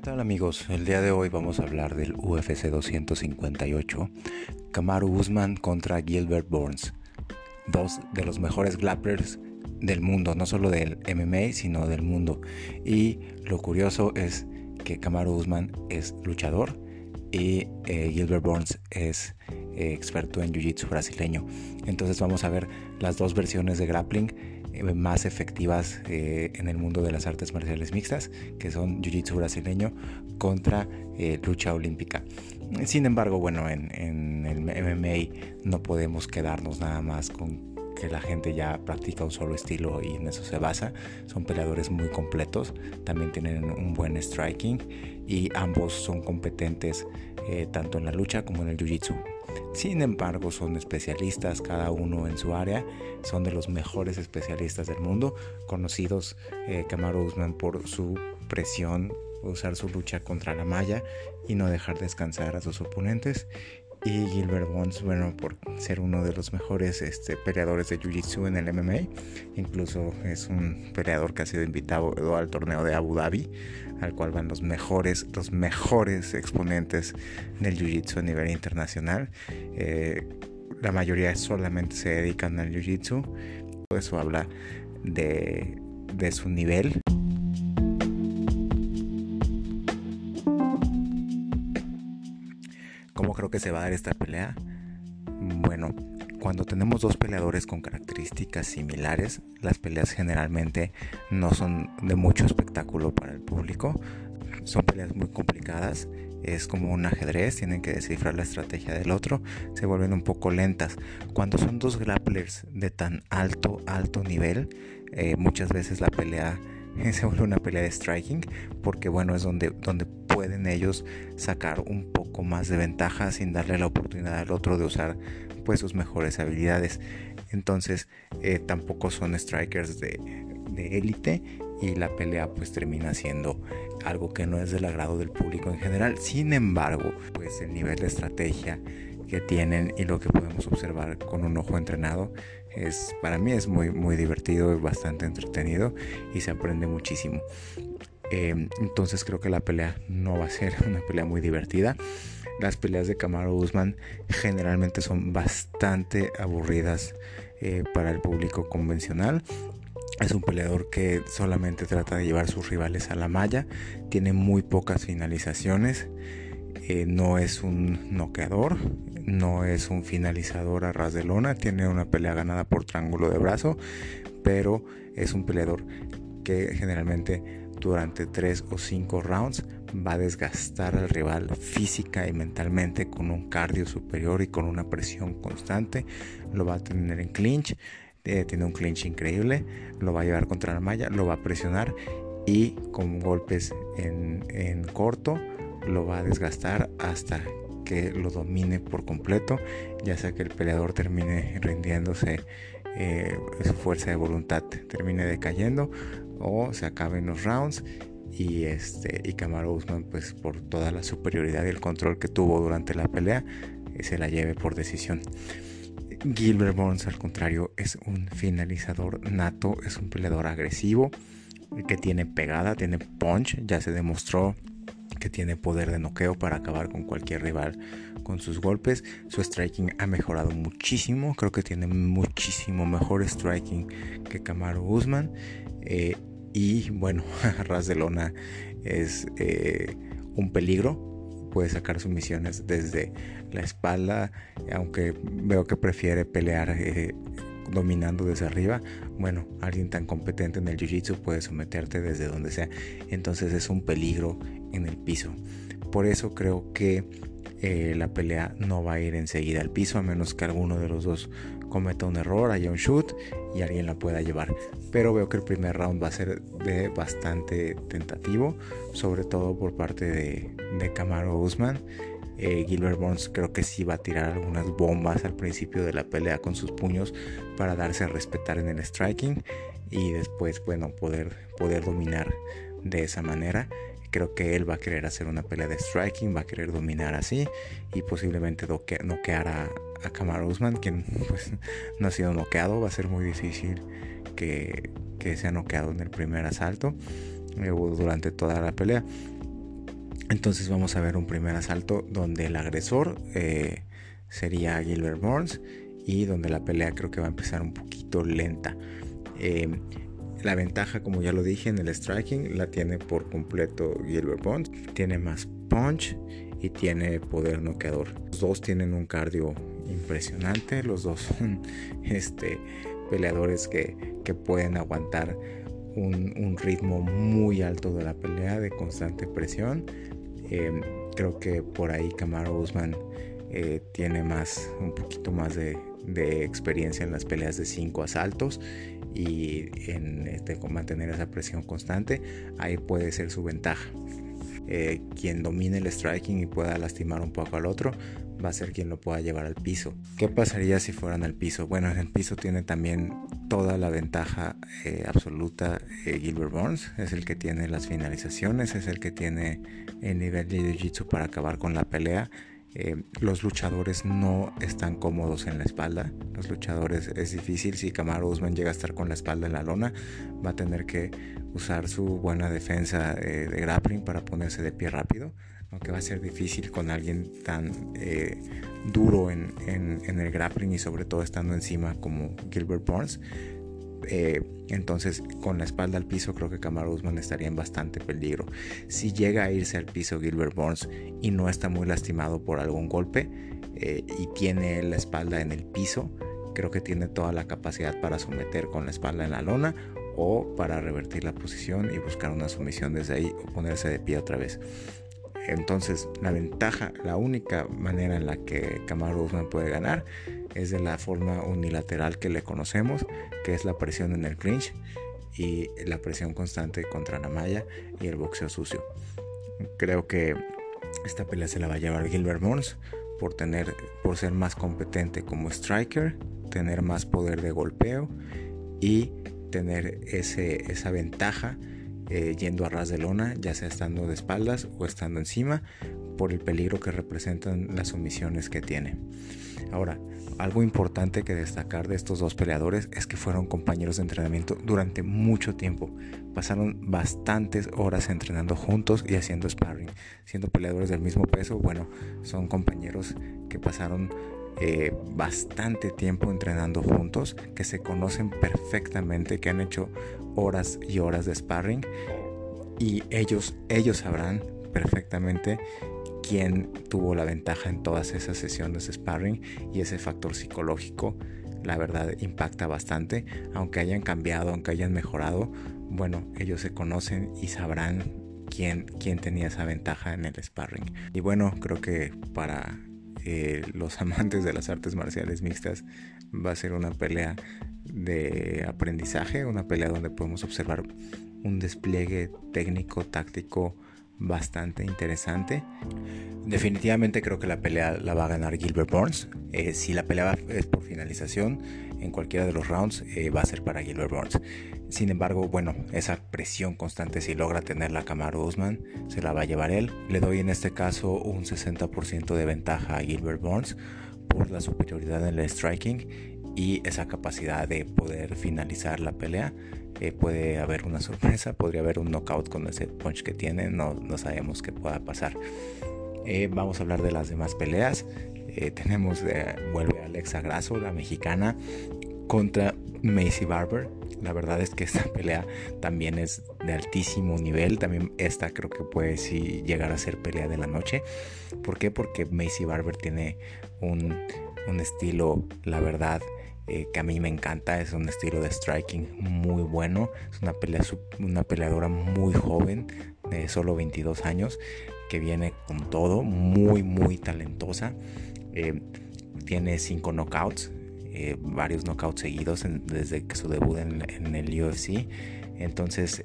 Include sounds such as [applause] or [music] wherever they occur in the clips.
¿Qué tal amigos? El día de hoy vamos a hablar del UFC 258, Kamaru Usman contra Gilbert Burns, dos de los mejores grapplers del mundo, no solo del MMA, sino del mundo. Y lo curioso es que Kamaru Usman es luchador y eh, Gilbert Burns es eh, experto en Jiu-Jitsu brasileño. Entonces vamos a ver las dos versiones de grappling más efectivas eh, en el mundo de las artes marciales mixtas, que son Jiu-Jitsu brasileño contra eh, lucha olímpica. Sin embargo, bueno, en, en, el MMA no podemos quedarnos nada más con que la gente ya practica un solo estilo y en eso se basa. Son peleadores muy completos, también tienen un buen striking y ambos son competentes tanto en la lucha como en el jiu-jitsu. Sin embargo, son especialistas, cada uno en su área, son de los mejores especialistas del mundo, conocidos eh, Kamaru Usman por su presión, usar su lucha contra la malla y no dejar descansar a sus oponentes y Gilbert Burns, bueno, por ser uno de los mejores este, peleadores de Jiu-Jitsu en el MMA. Incluso es un peleador que ha sido invitado al torneo de Abu Dhabi, al cual van los mejores, los mejores exponentes del Jiu-Jitsu a nivel internacional. Eh, la mayoría solamente se dedican al Jiu-Jitsu. Eso habla de, de su nivel. Se va a dar esta pelea? Bueno, cuando tenemos dos peleadores con características similares, las peleas generalmente no son de mucho espectáculo para el público. Son peleas muy complicadas, es como un ajedrez, tienen que descifrar la estrategia del otro, se vuelven un poco lentas. Cuando son dos grapplers de tan alto, alto nivel, eh, muchas veces la pelea [laughs] se vuelve una pelea de striking, porque bueno, es donde, donde pueden ellos sacar un poco más de ventaja sin darle la oportunidad al otro de usar pues sus mejores habilidades. Entonces eh, tampoco son strikers de élite y la pelea pues termina siendo algo que no es del agrado del público en general. Sin embargo, pues el nivel de estrategia que tienen y lo que podemos observar con un ojo entrenado es para mí es muy muy divertido, es bastante entretenido y se aprende muchísimo. Em, entonces creo que la pelea no va a ser [laughs] una pelea muy divertida. Las peleas de Camaro Usman generalmente son bastante aburridas eh, para el público convencional. Es un peleador que solamente trata de llevar sus rivales a la malla. Tiene muy pocas finalizaciones. Eh, no es un noqueador. No es un finalizador a ras de lona. Tiene una pelea ganada por triángulo de brazo. Pero es un peleador que generalmente durante 3 o 5 rounds va a desgastar al rival física y mentalmente con un cardio superior y con una presión constante. Lo va a tener en clinch, eh, tiene un clinch increíble, lo va a llevar contra la malla, lo va a presionar y con golpes en, corto lo va a desgastar hasta que lo domine por completo, ya sea que el peleador termine rindiéndose, eh, su fuerza de voluntad termine decayendo o se acaben los rounds y este y Kamaru Usman pues por toda la superioridad y el control que tuvo durante la pelea eh, se la lleve por decisión. Gilbert Burns al contrario es un finalizador nato, es un peleador agresivo que tiene pegada, tiene punch, ya se demostró que tiene poder de noqueo para acabar con cualquier rival con sus golpes. Su striking ha mejorado muchísimo, creo que tiene muchísimo mejor striking que Kamaru Usman. Eh, y bueno, [laughs] ras de lona es eh, un peligro. Puede sacar sus misiones desde la espalda, aunque veo que prefiere pelear eh, dominando desde arriba. Bueno, alguien tan competente en el jiu-jitsu puede someterte desde donde sea. Entonces es un peligro en el piso. Por eso creo que eh, la pelea no va a ir enseguida al piso a menos que alguno de los dos cometa un error, haya un shoot y alguien la pueda llevar. Pero veo que el primer round va a ser de bastante tentativo, sobre todo por parte de, Camaro Usman. Eh, Gilbert Burns creo que sí va a tirar algunas bombas al principio de la pelea con sus puños para darse a respetar en el striking y después, bueno, poder, poder dominar de esa manera. Creo que él va a querer hacer una pelea de striking, va a querer dominar así y posiblemente noquear a, a Kamaru Usman, quien pues no ha sido noqueado. Va a ser muy difícil que, que sea noqueado en el primer asalto eh, durante toda la pelea. Entonces vamos a ver un primer asalto donde el agresor eh, sería Gilbert Burns y donde la pelea creo que va a empezar un poquito lenta. Eh, la ventaja, como ya lo dije, en el striking la tiene por completo Gilbert Burns. Tiene más punch y tiene poder noqueador. Los dos tienen un cardio impresionante. Los dos son [laughs] este, peleadores que, pueden aguantar un, ritmo muy alto de la pelea, de constante presión. Em, creo que por ahí Camaro Usman eh, tiene más, un poquito más de, de experiencia en las peleas de cinco asaltos y en este, mantener esa presión constante, ahí puede ser su ventaja. Eh, quien domine el striking y pueda lastimar un poco al otro va a ser quien lo pueda llevar al piso. ¿Qué pasaría si fueran al piso? Bueno, en el piso tiene también toda la ventaja eh, absoluta eh, Gilbert Burns, es el que tiene las finalizaciones, es el que tiene el nivel de jiu-jitsu para acabar con la pelea eh, los luchadores no están cómodos en la espalda. Los luchadores es difícil. Si Camaro Usman llega a estar con la espalda en la lona, va a tener que usar su buena defensa eh, de grappling para ponerse de pie rápido. Aunque va a ser difícil con alguien tan eh, duro en, en el grappling y sobre todo estando encima como Gilbert Burns. Eh, entonces, con la espalda al piso, creo que Kamaru Usman estaría en bastante peligro. Si llega a irse al piso Gilbert Burns y no está muy lastimado por algún golpe eh, y tiene la espalda en el piso, creo que tiene toda la capacidad para someter con la espalda en la lona o para revertir la posición y buscar una sumisión desde ahí o ponerse de pie otra vez. Entonces, la ventaja, la única manera en la que Kamaru Usman puede ganar es de la forma unilateral que le conocemos, que es la presión en el clinch y la presión constante contra Namaya y el boxeo sucio. Creo que esta pelea se la va a llevar Gilbert Burns por tener por ser más competente como striker, tener más poder de golpeo y tener ese, esa ventaja eh, yendo a ras de lona, ya sea estando de espaldas o estando encima, por el peligro que representan las sumisiones que tiene. Ahora, algo importante que destacar de estos dos peleadores es que fueron compañeros de entrenamiento durante mucho tiempo. Pasaron bastantes horas entrenando juntos y haciendo sparring. Siendo peleadores del mismo peso, bueno, son compañeros que pasaron eh, bastante tiempo entrenando juntos, que se conocen perfectamente, que han hecho horas y horas de sparring y ellos, ellos sabrán perfectamente quién tuvo la ventaja en todas esas sesiones de sparring y ese factor psicológico la verdad impacta bastante aunque hayan cambiado aunque hayan mejorado bueno ellos se conocen y sabrán quién, quién tenía esa ventaja en el sparring. Y bueno creo que para eh, los [laughs] amantes de las artes marciales mixtas va a ser una pelea de aprendizaje una pelea donde podemos observar un despliegue técnico táctico bastante interesante. Definitivamente creo que la pelea la va a ganar Gilbert Burns. Eh, si la pelea es por finalización en cualquiera de los rounds, eh, va a ser para Gilbert Burns. Sin embargo, bueno, esa presión constante, si logra tener la Camaro Usman, se la va a llevar él. Le doy en este caso un 60% de ventaja a Gilbert Burns por la superioridad en el striking y esa capacidad de poder finalizar la pelea. Eh, puede haber una sorpresa, podría haber un knockout con ese punch que tiene, no, no sabemos qué pueda pasar. Eh, vamos a hablar de las demás peleas. Eh, tenemos, vuelve Alexa Grasso, la mexicana, contra Macy Barber. La verdad es que esta pelea también es de altísimo nivel. También esta creo que puede sí llegar a ser pelea de la noche. ¿Por qué? Porque Macy Barber tiene un, un estilo, la verdad, eh, que a mí me encanta. Es un estilo de striking muy bueno. Es una, pelea, una peleadora muy joven, de solo 22 años, que viene con todo, muy, muy talentosa. Eh, tiene 5 knockouts, eh, varios knockouts seguidos desde que su debut en, en el UFC. Entonces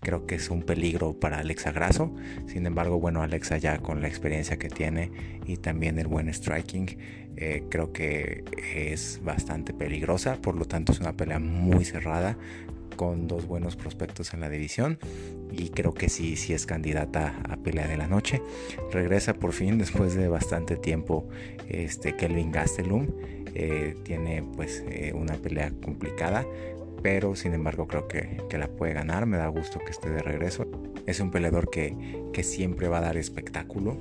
creo que es un peligro para Alexa Grasso. Sin embargo, bueno, Alexa ya con la experiencia que tiene y también el buen striking, eh, creo que es bastante peligrosa. Por lo tanto, es una pelea muy cerrada con dos buenos prospectos en la división y creo que sí, sí es candidata a pelea de la noche. Regresa por fin [laughs] después de bastante tiempo este Kelvin Gastelum. Eh, tiene pues eh, una pelea complicada pero sin embargo creo que, que, la puede ganar, me da gusto que esté de regreso. Es un peleador que, que siempre va a dar espectáculo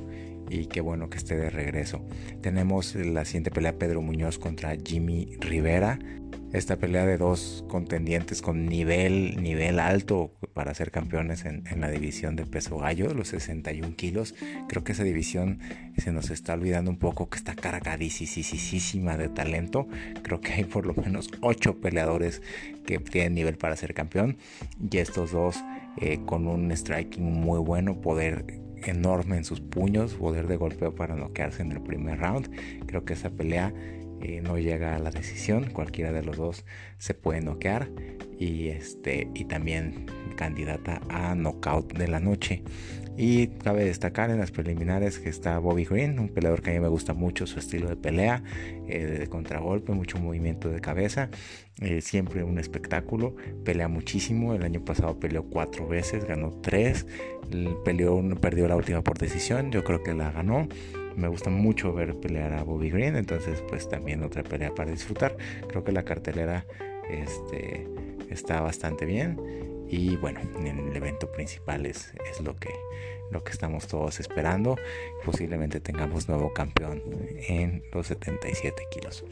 y qué bueno que esté de regreso. Tenemos la siguiente pelea Pedro Muñoz contra Jimmy Rivera. Esta pelea de dos contendientes con nivel, nivel alto para ser campeones en, la división de peso gallo, los 61 kilos. Creo que esa división se nos está olvidando un poco que está cargadísima de talento. Creo que hay por lo menos 8 peleadores que tienen nivel para ser campeón. Y estos dos eh, con un striking muy bueno, poder enorme en sus puños, poder de golpeo para noquearse en el primer round. Creo que esa pelea eh, no llega a la decisión, cualquiera de los dos se puede noquear y este y también candidata a knockout de la noche. Y cabe destacar en las preliminares que está Bobby Green, un peleador que a mí me gusta mucho su estilo de pelea, eh, de contragolpe, mucho movimiento de cabeza, eh, siempre un espectáculo, pelea muchísimo, el año pasado peleó cuatro veces, ganó tres, peleó, perdió la última por decisión, yo creo que la ganó. Me gusta mucho ver pelear a Bobby Green, entonces pues también otra pelea para disfrutar. Creo que la cartelera este, está bastante bien y bueno, en el evento principal es, es lo, que, lo que estamos todos esperando. Posiblemente tengamos nuevo campeón en los 77 kilos.